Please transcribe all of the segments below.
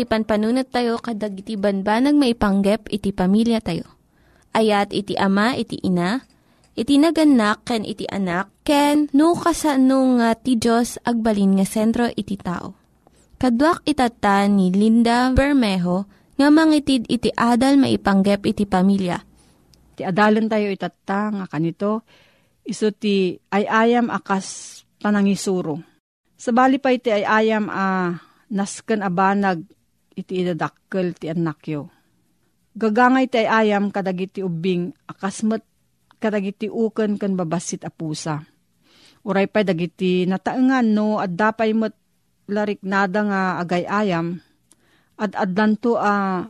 Tayo met, ti panpanunat tayo kadag iti banbanag maipanggep iti pamilya tayo. Ayat iti ama, iti ina, iti naganak ken iti anak ken no kasano nga ti Diyos agbalin nga sentro iti tao. Kaduak itata ni Linda Bermejo nga mangitid iti adal maipanggep iti pamilya. Ti adalan tayo itata nga kanito iso ti ayayam akas panangisuro. Sabali pa iti ayayam a nasken abanag iti idadakkel ti anak. Gagangay ti ayam kadagiti ubing akasmet kadagiti uken ken babasit a pusa. Uray pa dagiti nataengan no at dapay met larik nada nga agay ayam at adlanto a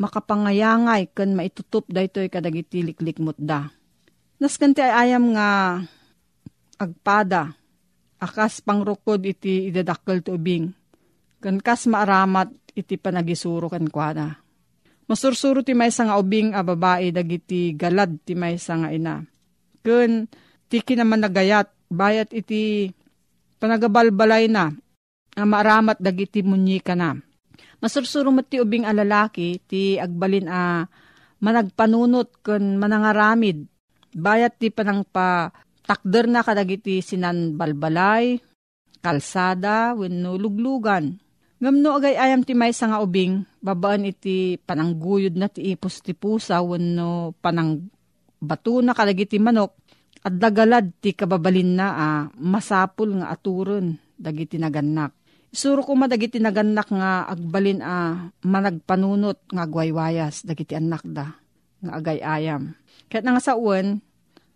makapangayangay ken maitutup daytoy kadagiti liklikmot da. Nasken ti ayam nga agpada akas pangrukod iti idadakkel ti ubing. Ken kas maaramat iti panagisuro ken kuana Masursuro ti may nga ubing a babae dagiti galad ti may nga ina. Kun ti kinaman nagayat bayat iti panagabalbalay na a maramat dagiti munyi ka na. Masursuro mo ti ubing a lalaki ti agbalin a managpanunot kun manangaramid. Bayat ti panang pa takder na kadagiti sinan balbalay, kalsada, wenno luglugan Ngamno agay ayam ti may nga ubing, babaan iti panangguyod na ti ipos ti pusa, wano panang bato na kalagi manok, at dagalad ti kababalin na ah, masapul nga aturon, dagiti naganak. Isuro ko madagiti naganak nga agbalin a ah, managpanunot nga agwaywayas, dagiti anak da, nga agay ayam. Kaya nga sa uwan,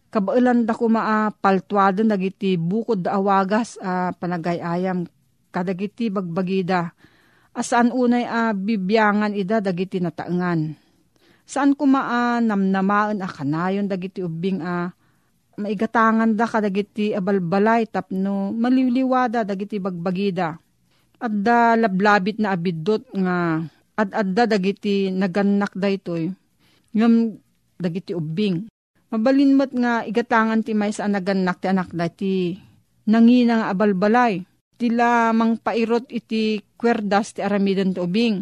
kabailan da ko maa paltuadan dagiti bukod da awagas a ah, panagayayam kadagiti bagbagida. Asaan unay a bibyangan ida dagiti nataengan. Saan kuma namnamaan a kanayon dagiti ubing a maigatangan da kadagiti abalbalay tapno maliliwada dagiti bagbagida. Adda lablabit na abidot nga ad-adda dagiti naganak daytoy. Ngam dagiti ubing. Mabalinmat nga igatangan ti may sa naganak ti anak dati nangina nga abalbalay tila mang pairot iti kwerdas ti aramidon ti ubing.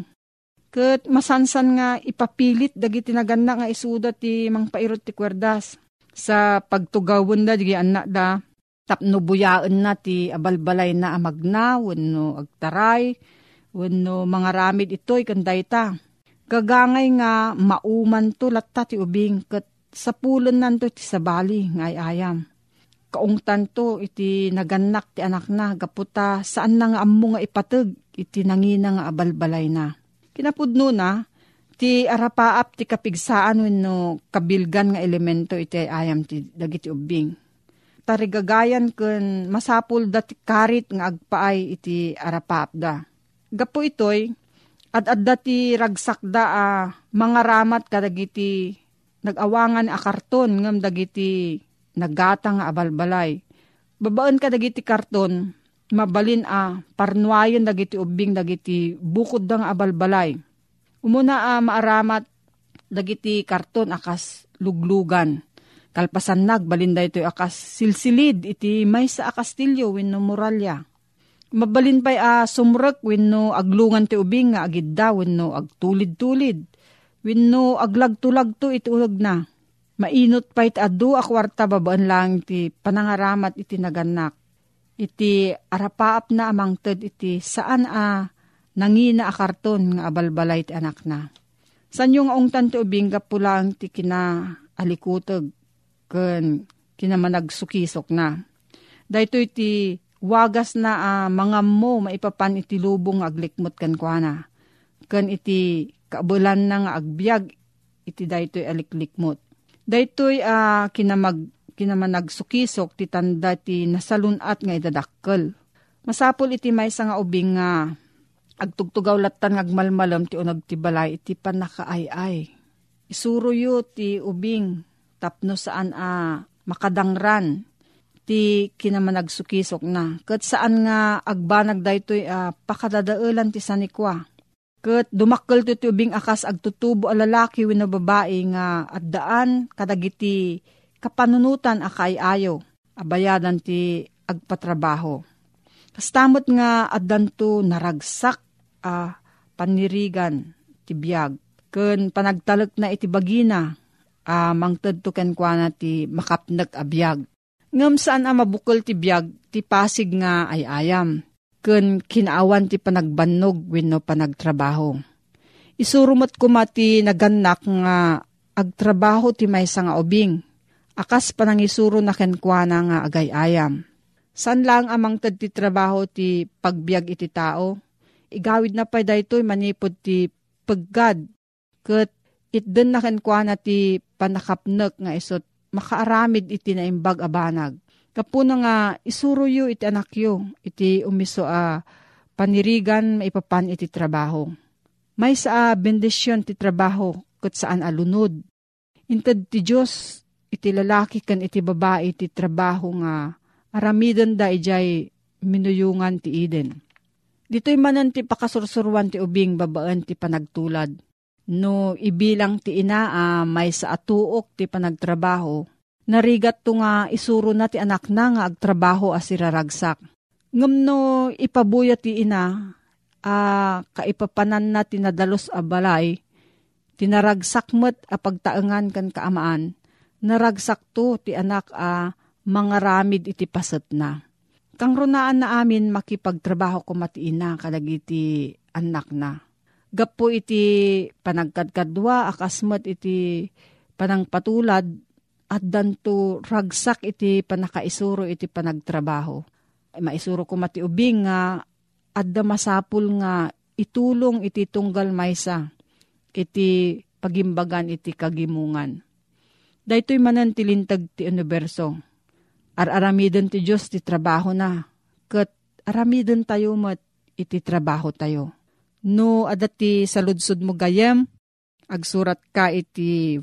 Kat masansan nga ipapilit dagiti naganda nga isuda ti mang pairot ti kwerdas. Sa pagtugawon da, di anak da, tapno buyaan na ti abalbalay na amagna, wano agtaray, wano mga ramid ito'y kanday ta. Gagangay nga mauman to latta ti ubing, kat sa pulon nanto ti sabali nga ayam kaungtan to iti naganak ti anak na gaputa saan na nga ammo nga ipateg iti nangina nga abalbalay na. Kinapudno na ti arapaap ti kapigsaan wenno kabilgan nga elemento iti ayam ti dagiti ubing. Tarigagayan ken masapul dati karit nga agpaay iti arapaap da. Gapo itoy at adda ti ragsak da ah, mga ramat kadagiti nagawangan a karton ngam dagiti nagata nga abalbalay. Babaan ka dagiti karton, mabalin a parnuayon dagiti ubing dagiti bukod da nga abalbalay. Umuna a maaramat dagiti karton akas luglugan. Kalpasan nagbalin ito akas silsilid iti may sa akastilyo wenno muralya. Mabalin pa'y a sumrek wenno aglungan ti ubing nga agidda wenno agtulid-tulid. Wenno aglag-tulagto iti ulag na Mainot pa iti adu a kwarta babaan lang iti panangaramat iti naganak. Iti arapaap na amang ted iti saan a nangina a karton nga abalbalay iti anak na. San yung ungtan ti ubing pulang ti kina alikutog ken kinamanagsukisok na. Dahito iti wagas na uh, mga mo maipapan iti lubong aglikmot kan kuana. Ken iti kaabulan na nga agbyag iti daytoy aliklikmot. Daytoy uh, kinamag kinamanagsukisok ti tanda ti nasalunat nga idadakkel. Masapol iti may nga ubing nga agtugtugaw latan ngagmalmalam ti unag ti balay iti panakaayay. Isuro yu ti ubing tapno saan a makadangran ti kinamanagsukisok na. Kat saan nga agbanag daytoy uh, pakadadaulan ti sanikwa Kat dumakkel ti tubing akas agtutubo a lalaki wino babae nga at daan kadagiti kapanunutan akay ayo abayadan ti agpatrabaho. Kastamot nga addanto naragsak a panirigan ti biyag. Ken panagtalek na iti bagina a mangted to ken kwa na ti makapnag a biyag. Ngam saan a mabukol ti biyag ti pasig nga ay ayam. Ken kinaawan ti panagbannog wenno panagtrabaho. Isurumot ko mati naganak nga agtrabaho ti maysa nga ubing. Akas panangisuro na kenkwana nga agay ayam. San lang amang tad ti trabaho ti pagbiag iti tao? Igawid na pa daytoy manipod ti paggad. Kat itden na kenkwana ti panakapnek nga isot makaaramid iti naimbag abanag. Kapuna nga isuro yu iti anak yu, iti umiso a panirigan maipapan iti trabaho. May sa bendisyon ti trabaho kat saan alunod. Inted ti Diyos iti lalaki kan iti babae iti trabaho nga aramidan da ijay minuyungan ti Eden. Dito'y manan ti pakasursurwan ti ubing babaan ti panagtulad. No ibilang ti ina uh, may sa atuok ti panagtrabaho, narigat to nga isuro na ti anak na nga agtrabaho as iraragsak. Ngam no ipabuya ti ina, uh, kaipapanan na tinadalos a balay, tinaragsak met a pagtaengan kan kaamaan, naragsak to ti anak a mga ramid iti paset na. Kang runaan na amin makipagtrabaho ko matiina kadagiti anak na. Gapo iti panagkadkadwa akasmat iti panangpatulad at danto ragsak iti panakaisuro iti panagtrabaho. Maisuro ko mati ubing nga adda masapul nga itulong iti tunggal maysa iti pagimbagan iti kagimungan Daytoy manan tilintag ti universo. Ar-aramidon ti Diyos ti trabaho na. Kat aramidon tayo mat iti trabaho tayo. No adati sa ludsud mo gayem, agsurat ka iti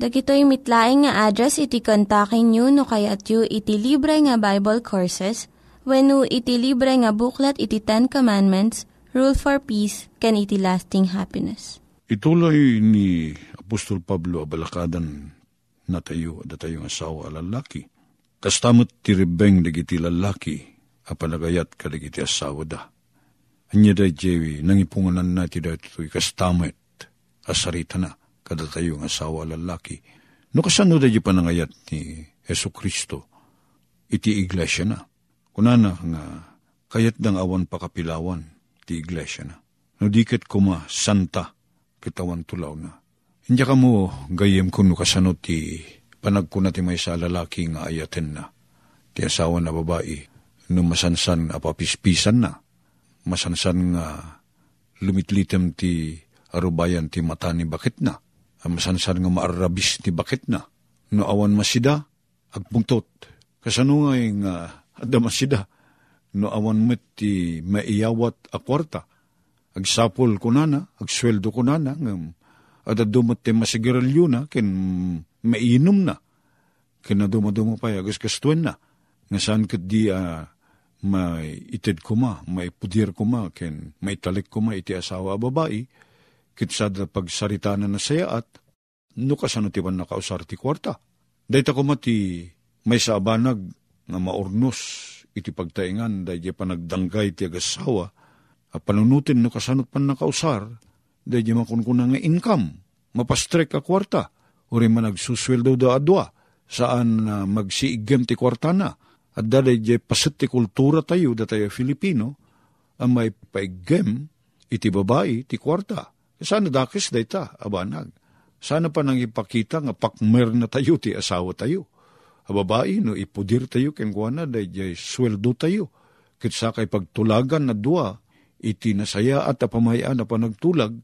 Dagitoy mitlaing nga address iti kontakin nyo no kayat yu iti libre nga Bible Courses when no iti libre nga buklat iti Ten Commandments, Rule for Peace, can iti lasting happiness. Ituloy ni Apostol Pablo abalakadan na tayo at tayo asawa lalaki. Kastamot ti ribeng dagiti lalaki apalagayat kaligiti asawa da. Anya da jewi, nangipunganan na ti da ito'y kastamet, asarita na, kada tayo ng asawa lalaki. No kasano da di panangayat ni Yesu Kristo, iti iglesia na. Kunana nga, kayat dang awan pakapilawan, ti iglesia na. No diket kuma, santa, kitawan tulaw na. Hindi ka mo gayem kuno kasano ti panagkuna ti may sa lalaki nga ayaten na. Ti asawa na babae, no masansan apapispisan na, masansan nga lumitlitem ti arubayan ti mata ni bakit na, masansan nga maarabis ti bakit na, no awan masida, agpungtot, kasano nga yung uh, ada masida, no awan met ti maiyawat a kwarta, agsapol ko nana, agsweldo ko nana, ngam, at dumot ti masigaralyo na, ken mainom na, ken dumadumo pa, agas kastuen na, nga saan kat di uh, may ited ko ma, may pudir ko ma, ken may talik ko ma iti asawa babae, kitsad pagsarita na nasaya at no kasano ti nakausar ti kwarta. Dayta ko mati may sa abanag nga maurnos iti pagtaingan dahi panagdanggay ti agasawa a panunutin no kasano pan nakausar dahi makunkuna nga income mapastrek a kwarta uri man nagsusweldo da adwa saan uh, magsiigem ti kwarta na at daday jay pasit ti kultura tayo, da tayo Filipino, ang may paigem, iti babae, ti kwarta. Sana dakis day ta, abanag. Sana pa nang ipakita nga pakmer na tayo, ti asawa tayo. A babae, no, ipudir tayo, kenkwana, day jay sweldo tayo. Kit sa kay pagtulagan na dua, iti nasaya at apamayaan na panagtulag,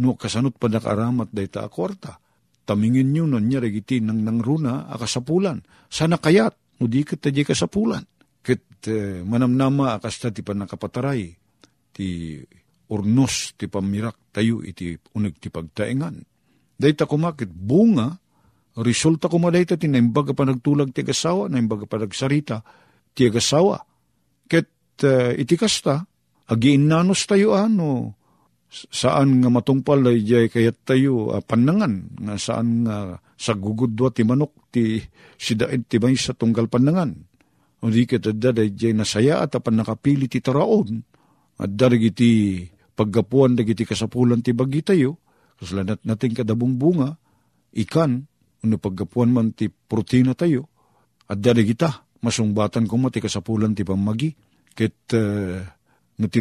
no kasanot pa nakaramat day ta akwarta. Tamingin nyo nun niya regiti nang nangruna akasapulan. Sana kayat, no di kat taji kasapulan. Kit eh, manamnama akas ta ti panakapataray, ti urnos ti pamirak tayo iti unag ti pagtaingan. Dayta kumakit bunga, resulta kumaday ta ti naimbaga pa nagtulag ti agasawa, naimbaga pa nagsarita ti agasawa. Ket uh, iti kasta, agiin nanos tayo ano, saan nga matungpal ay jay kayat tayo uh, panangan, nga saan nga sa gugudwa ti manok ti sidaid ti may sa tunggal panangan. O di ket adda day jay nasaya at apan nakapili ti taraon, at darigiti paggapuan dagiti kasapulan ti bagi tayo, kaslanat nating kadabong bunga, ikan, ano paggapuan man ti protina tayo, at darigita, masungbatan ko mati kasapulan ti pamagi, ket uh, no ti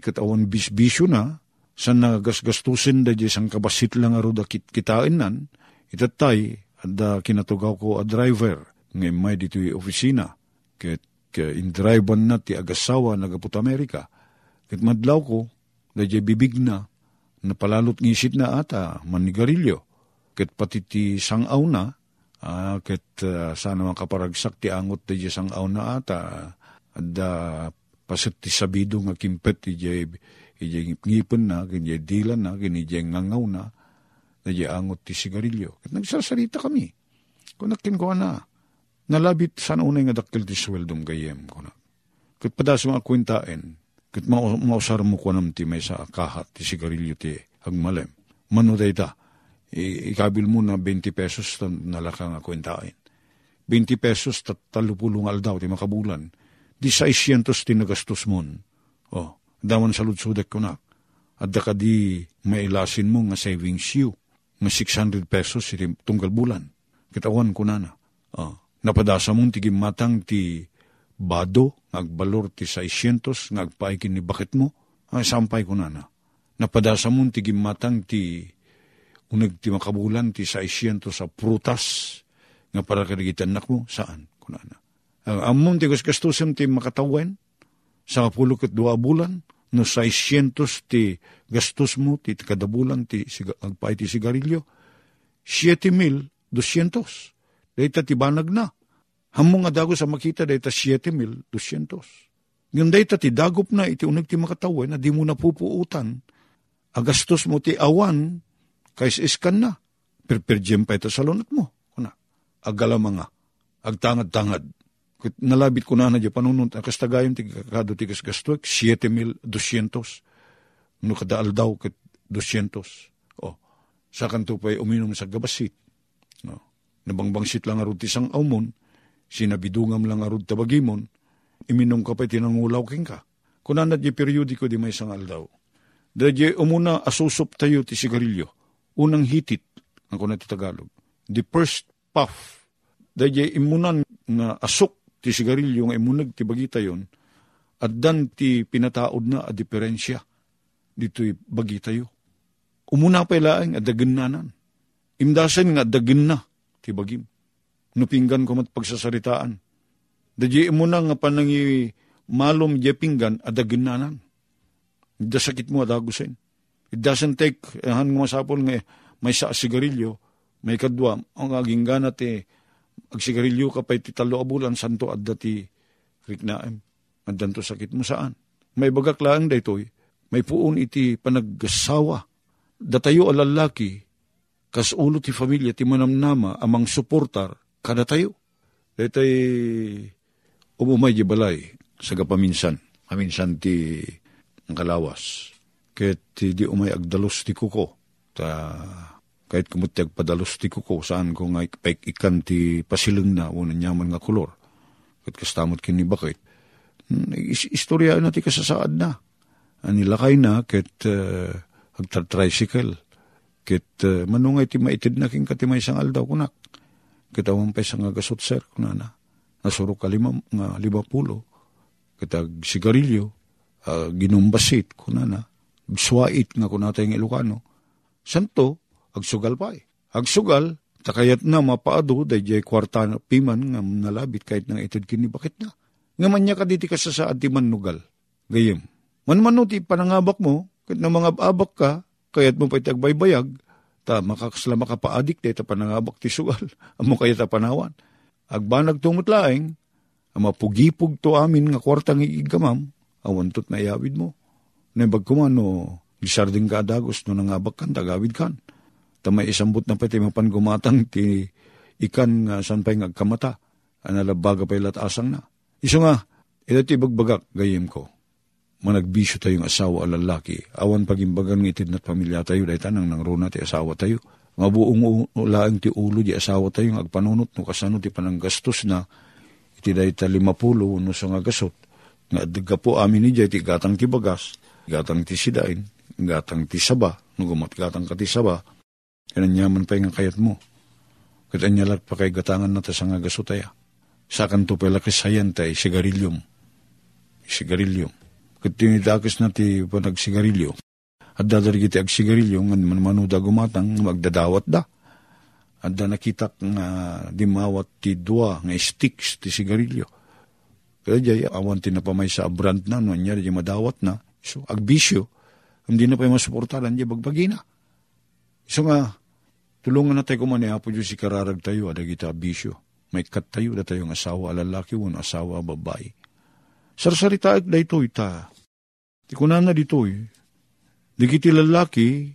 ket awan bisbisyo na, sa nagasgastusin da di sang kabasit lang aro da kit kitain nan, itatay, at kinatugaw ko a driver, ngay may dito opisina, ket ke in drivean na ti agasawa nagaput Amerika, ket madlaw ko, da bibig na, napalalot ngisit na ata, manigarilyo, ket pati ti sangaw na, uh, ket uh, sana mga kaparagsak ti angot ti sangaw na ata, at uh, pasit ti sabido nga kimpet ti jay, ijay ngipin na, kinjay dilan na, kinjay ngangaw na, jay angot ti sigarilyo. Ket nagsasarita kami. Kung nakin ko na, nalabit sana unay nga dakil ti sweldom gayem ko na. Ket padas mga kwintain, ket mausar mo ko nam ti may sa kahat ti sigarilyo ti agmalem. Mano ta, ikabil mo na 20 pesos nalaka nga kwintain. 20 pesos talupulong aldaw ti makabulan. Di 600 ti nagastos mon. Oh, daman sa lutsudek ko na. At da di mailasin mo nga savings you. Nga 600 pesos iti tunggal bulan. Kitawan ko na na. Oh, napadasa mong tigim matang ti bado, ngagbalor ti 600, ngagpaikin ni bakit mo, ay sampay ko na na. Napadasa mong tigim matang ti unag ti makabulan ti 600 sa prutas, nga para kadigitan nak mo, saan? Kunana. Ang amon ti gastusim ti makatawen, sa kapulo kat dua bulan, no 600 ti gastos mo, ti kadabulan, ti agpay ti sigarilyo, 7,200. Dahita ti banag na. Hamong nga dago sa makita dahita 7,200. Ngayon dahita ti dagop na iti unag ti makatawen na di mo na pupuutan. Agastos mo ti awan, kais iskan na. Perperjem pa ito sa lunat mo. Kuna. Agala mga. Agtangad-tangad. Nalabit ko na na di panunod. Akastagayon ti kakado ti gasgasto. 7,200. No kadaal daw kat 200. O. Sa kanto pa'y uminom sa gabasit. No. Nabangbangsit lang arod ti sang aumon sinabidungam lang arud tabagimon, iminom ka pa tinangulaw king ka. Kunan na di periodiko di may sangal daw. Dadya umuna asusop tayo ti sigarilyo. Unang hitit, ang kuna ti Tagalog. The first puff. Dadya imunan na asok ti sigarilyo nga imunag ti bagita yon. At dan ti pinataod na a diferensya. Dito'y bagita yo. Umuna pa ilaang adagin nanan. Imdasan nga adagin na ti bagim nupinggan ko mat pagsasaritaan. Dadya mo na nga panangi malom di pinggan adagin nanan. Da sakit mo adagusin. It doesn't take, han nga masapol nga may sa sigarilyo, may kadwa, ang aging ganat eh, ag sigarilyo ka pa iti talo abulan, santo at dati riknaem. Andan to sakit mo saan? May bagak lang daytoy, may puon iti panaggasawa. Datayo alalaki, kas ulo ti familia ti manamnama amang suportar, kada tayo. Datay umumay di balay sa kapaminsan. Paminsan ti ang kalawas. Kahit di umay agdalos ti kuko. Ta, kahit kumuti agpadalos ti kuko, saan ko nga ikan ti pasileng na unan nyaman nga kulor. Kahit kastamot kini bakit. Hmm, istorya na ti kasasaad na. Anilakay na kahit uh, agta-tricycle. Kahit uh, manungay ti maitid na king katimay sang aldaw kunak Kitawang pa nga gasot sir, kunana. Nasuro ka lima, nga lima pulo. Kitag sigarilyo, uh, ginumbasit, kunana. Suwait nga kunata yung Ilocano. Santo, agsugal pa eh. Agsugal, takayat na mapaado, day kwarta piman nga nalabit kahit nang itid kini bakit na. Nga man niya ka sa saad ti manugal. Gayem, Manmano ti panangabak mo, kat na mga abak ka, kayat mo pa itagbaybayag, ta makakasla makapaadik, ta panangabak ti sugal, amo kaya ta panawan. Agbanag tumutlaeng, ang mapugipug to amin nga kwartang iigamam, awantot na iawid mo. Naibag kumano, gisarding ka adagos no nangabak kan, tagawid kan. Tamay isambot na pati mapan gumatang ti ikan nga san pa'y ngagkamata, analabaga pa'y asang na. Iso nga, ito ti bagbagak gayem ko managbisyo tayong asawa o lalaki, awan pagimbagan ng itid na't pamilya tayo, dahi tanang nang runa ti asawa tayo. Nga buong ulaang ti ulo di asawa tayo, agpanunot no kasano ti pananggastos na, iti dahi ta no sa nga gasot. Nga adga po amin ni ti gatang ti bagas, gatang ti sidain, gatang ti saba, no gumat gatang ka ti saba, kananyaman pa nga kayat mo. Katanyalat pa kay gatangan na ta sa nga gasot taya. Sakan to pala kasayan tay, sigarilyum. Sigarilyum kat tinitakas na ti panagsigarilyo. At dadari kiti ag sigarilyo, nga manuda gumatang, magdadawat da. At da nakita nga dimawat ti dua nga sticks ti sigarilyo. Kaya jay, awan ti napamay sa brand na, no, niya di madawat na. So, agbisyo, hindi na pa yung masuportalan, di bagbagi na. So nga, tulungan na tayo kumani, apo Diyos si kararag tayo, ada kita bisyo. May kat tayo, da tayong asawa, lalaki, wun asawa, babae Sarsarita ak da ito ita. Ti na dito eh. Di kiti lalaki,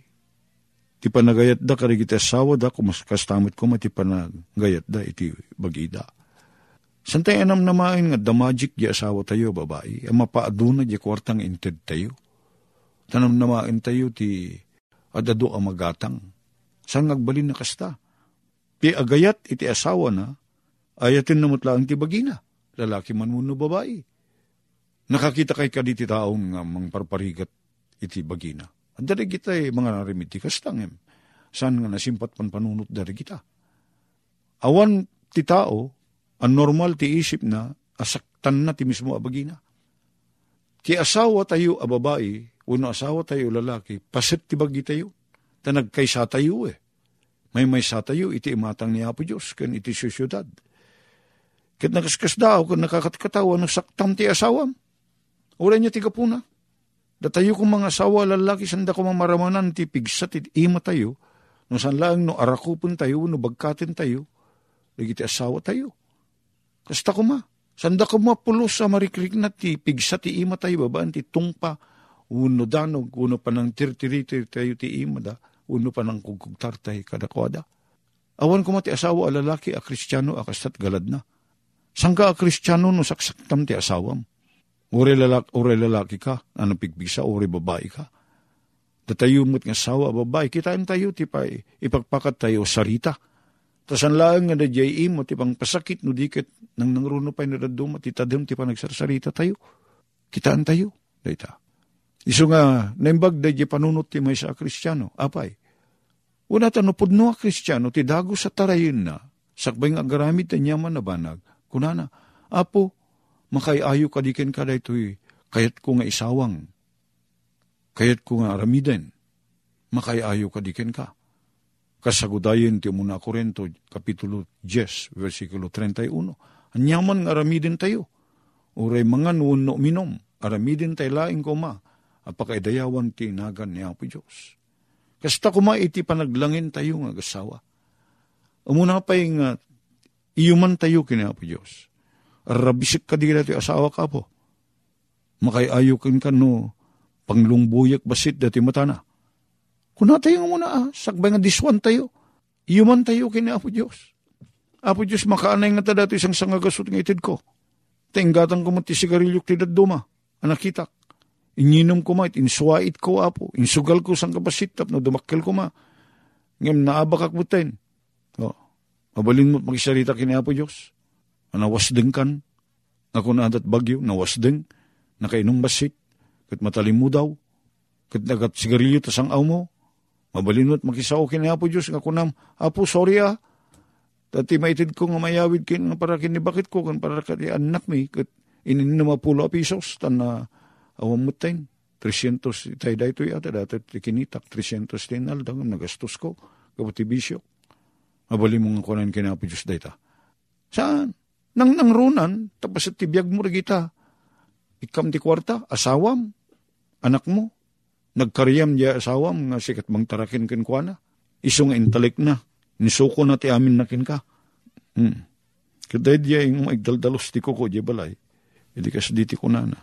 ti panagayat da kari kiti asawa da, kumas kastamit ko mati panagayat da iti bagida. Santay anam namain nga da magic di asawa tayo babae, ang mapaaduna di kwartang inted tayo. Tanam namain tayo ti adado ang magatang. Saan ngagbalin na kasta? Ti agayat iti asawa na, ayatin na mutlaan ti bagina. Lalaki man mo no babae Nakakita kay kaditi taong nga mang parparigat iti bagina. At dari kita eh, mga narimid ti kastangem. Saan nga nasimpat pan panunot dari kita. Awan ti tao, ang normal ti isip na, asaktan na ti mismo a bagina. Ti asawa tayo a babae, uno asawa tayo lalaki, pasit ti bagi tayo. Tanag kay sa tayo eh. May may sa tayo, iti imatang ni Apo Diyos, kan iti syudad. Kat nakaskas daw, kan nakakatkatawa, no saktam ti asawam Ura niya tiga puna. Datayo kong mga asawa lalaki sanda ko mga maramanan ti pigsat iti ima tayo. No san lang no arakupon tayo, no bagkatin tayo. Lagi ti asawa tayo. Kasta ko ma. Sanda ko mapulos sa marikrik na ti pigsat ti ima tayo babaan ti tungpa. Uno danog, uno pa ng tirtiriti tayo ti ima da. Uno pa ng kugkugtar tayo kadakwada. Awan ko mati asawa a lalaki a kristyano a kastat galad na. Sangka a kristyano no saksaktam ti asawam Uri lalaki, uri lalaki ka, ano pigbisa, uri babae ka. Datayo mo't nga sawa babae, kitain tayo, ti pa ipagpakat tayo sarita. Tas ang laang nga na jay imo, ti pang pasakit, no dikit, nang nangruno pa na daduma, ti tadem, ti pa nagsarsarita tayo. Kitaan tayo, dayta. Iso nga, naimbag da jay panunot ti may sa kristyano, apay. Una ta, no pudno a kristyano, ti dago sa tarayin na, sakbay nga garamit ta nyaman na banag, kunana, apo, makayayo kadiken ka daytoy kayat ko nga isawang, kayat ko nga aramiden, makayayo kadiken ka. Kasagudayin ti muna Korento, Kapitulo 10, versikulo 31. Anyaman nga aramiden tayo. Uray mga nuno minom, aramiden tayo laing ko ma, apakaidayawan ti nagan ni Apo Diyos. Kasta kuma iti panaglangin tayo nga gasawa. Umuna pa uh, iyuman tayo kini Apo Diyos rabisik ka di dati asawa ka po. Makayayo kan ka no, panglungbuyak basit dati matana. Kuna tayo muna ah, sakbay nga diswan tayo. Iuman tayo kini Apo Diyos. Apo Diyos makaanay nga ta dati isang sangagasot ng itid ko. Tinggatang ko mati sigarilyok ti daduma, anakitak. Ininom ko ma, insuwait ko apo, insugal ko sang kabasit, tap no dumakkel ko ma. Ngem naabakak butin. Oh, mabalin mo magisarita kini Apo Diyos nawasdeng kan, ako na adat bagyo, nawasdeng, nakainom basit, kat matalim mo daw, kat nagat sigarilyo tasang aw mo, mabalin mo't makisaw kini Apo Diyos, nga kunam, Apo, sorry ah, Tati maitid ko nga mayawid kin nga para kini bakit ko kan para kati anak mi kat inin na mapulo a tan na awam mutayin. 300 itay da ito yata dati kinitak 300 tinal dang nagastos ko kabuti bisyo. Mabali mo nga kunan kinapo Diyos dayta. Saan? Nang nangrunan, tapos at tibiyag mo kita. Ikam ti kwarta, asawam. anak mo. Nagkariyam diya asawam nga sikat bang tarakin kin kwa na. Iso nga intalik na. Nisuko na ti amin nakin ka. Hmm. Kaday diya yung maigdaldalos ti ko ko diya balay. Idi kas di ti ko na na.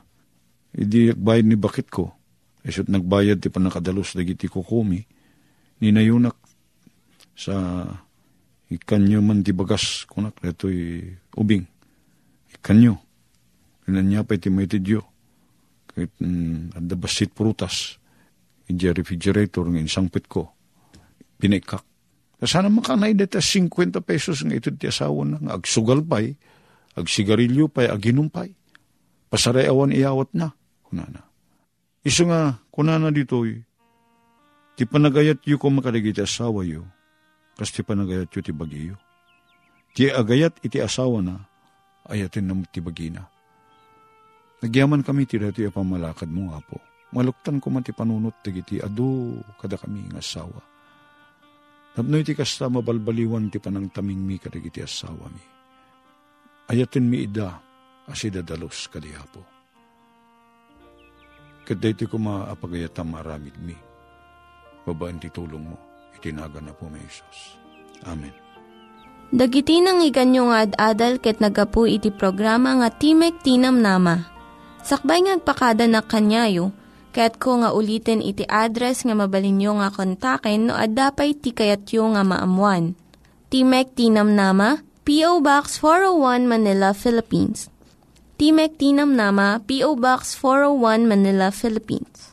Idi bayad ni bakit ko. Isot nagbayad ti panakadalos dagiti ko kumi. Ninayunak sa ikanyo man ti bagas kunak detoy ubing. Ikanyo. Kinanya pa iti may ti Diyo. Kahit mm, adda basit prutas. Iti refrigerator ng insangpit ko. Pinikak. Sana makanay deta 50 pesos nga ito ti asawa na. Nga agsugal pa'y, agsigarilyo pa'y, aginumpay. Pasaray awan iyawat na. Kunana. Iso nga, kunana dito'y, ti panagayat yu ko makaligit asawa yu, kas ti panagayat yu ti bagiyo. Ti agayat iti asawa na, ayatin na ti bagina. Nagyaman kami ti dati pamalakad mo nga po. Maluktan ko man ti panunot ti adu kada kami ng asawa. Tapno iti kasta mabalbaliwan ti panang taming mi kadagiti asawa mi. Ayatin mi ida asida dalos kadihapo. Kaday ti ko maapagayatam maramid mi. Babaan ti tulong mo. Itinaga na po may Isos. Amen. Dagiti nang iganyo nga ad-adal ket nagapu iti programa nga Timek Tinam Nama. Sakbay ngagpakada na kanyayo, ket ko nga ulitin iti address nga mabalinyo nga kontaken no ad-dapay tikayatyo nga maamuan. Timek Tinam Nama, P.O. Box 401 Manila, Philippines. Timek Tinam Nama, P.O. Box 401 Manila, Philippines.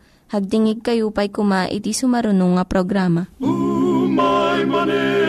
Hagdingig kayo pa'y kuma iti sumarunong nga programa. Umay manen,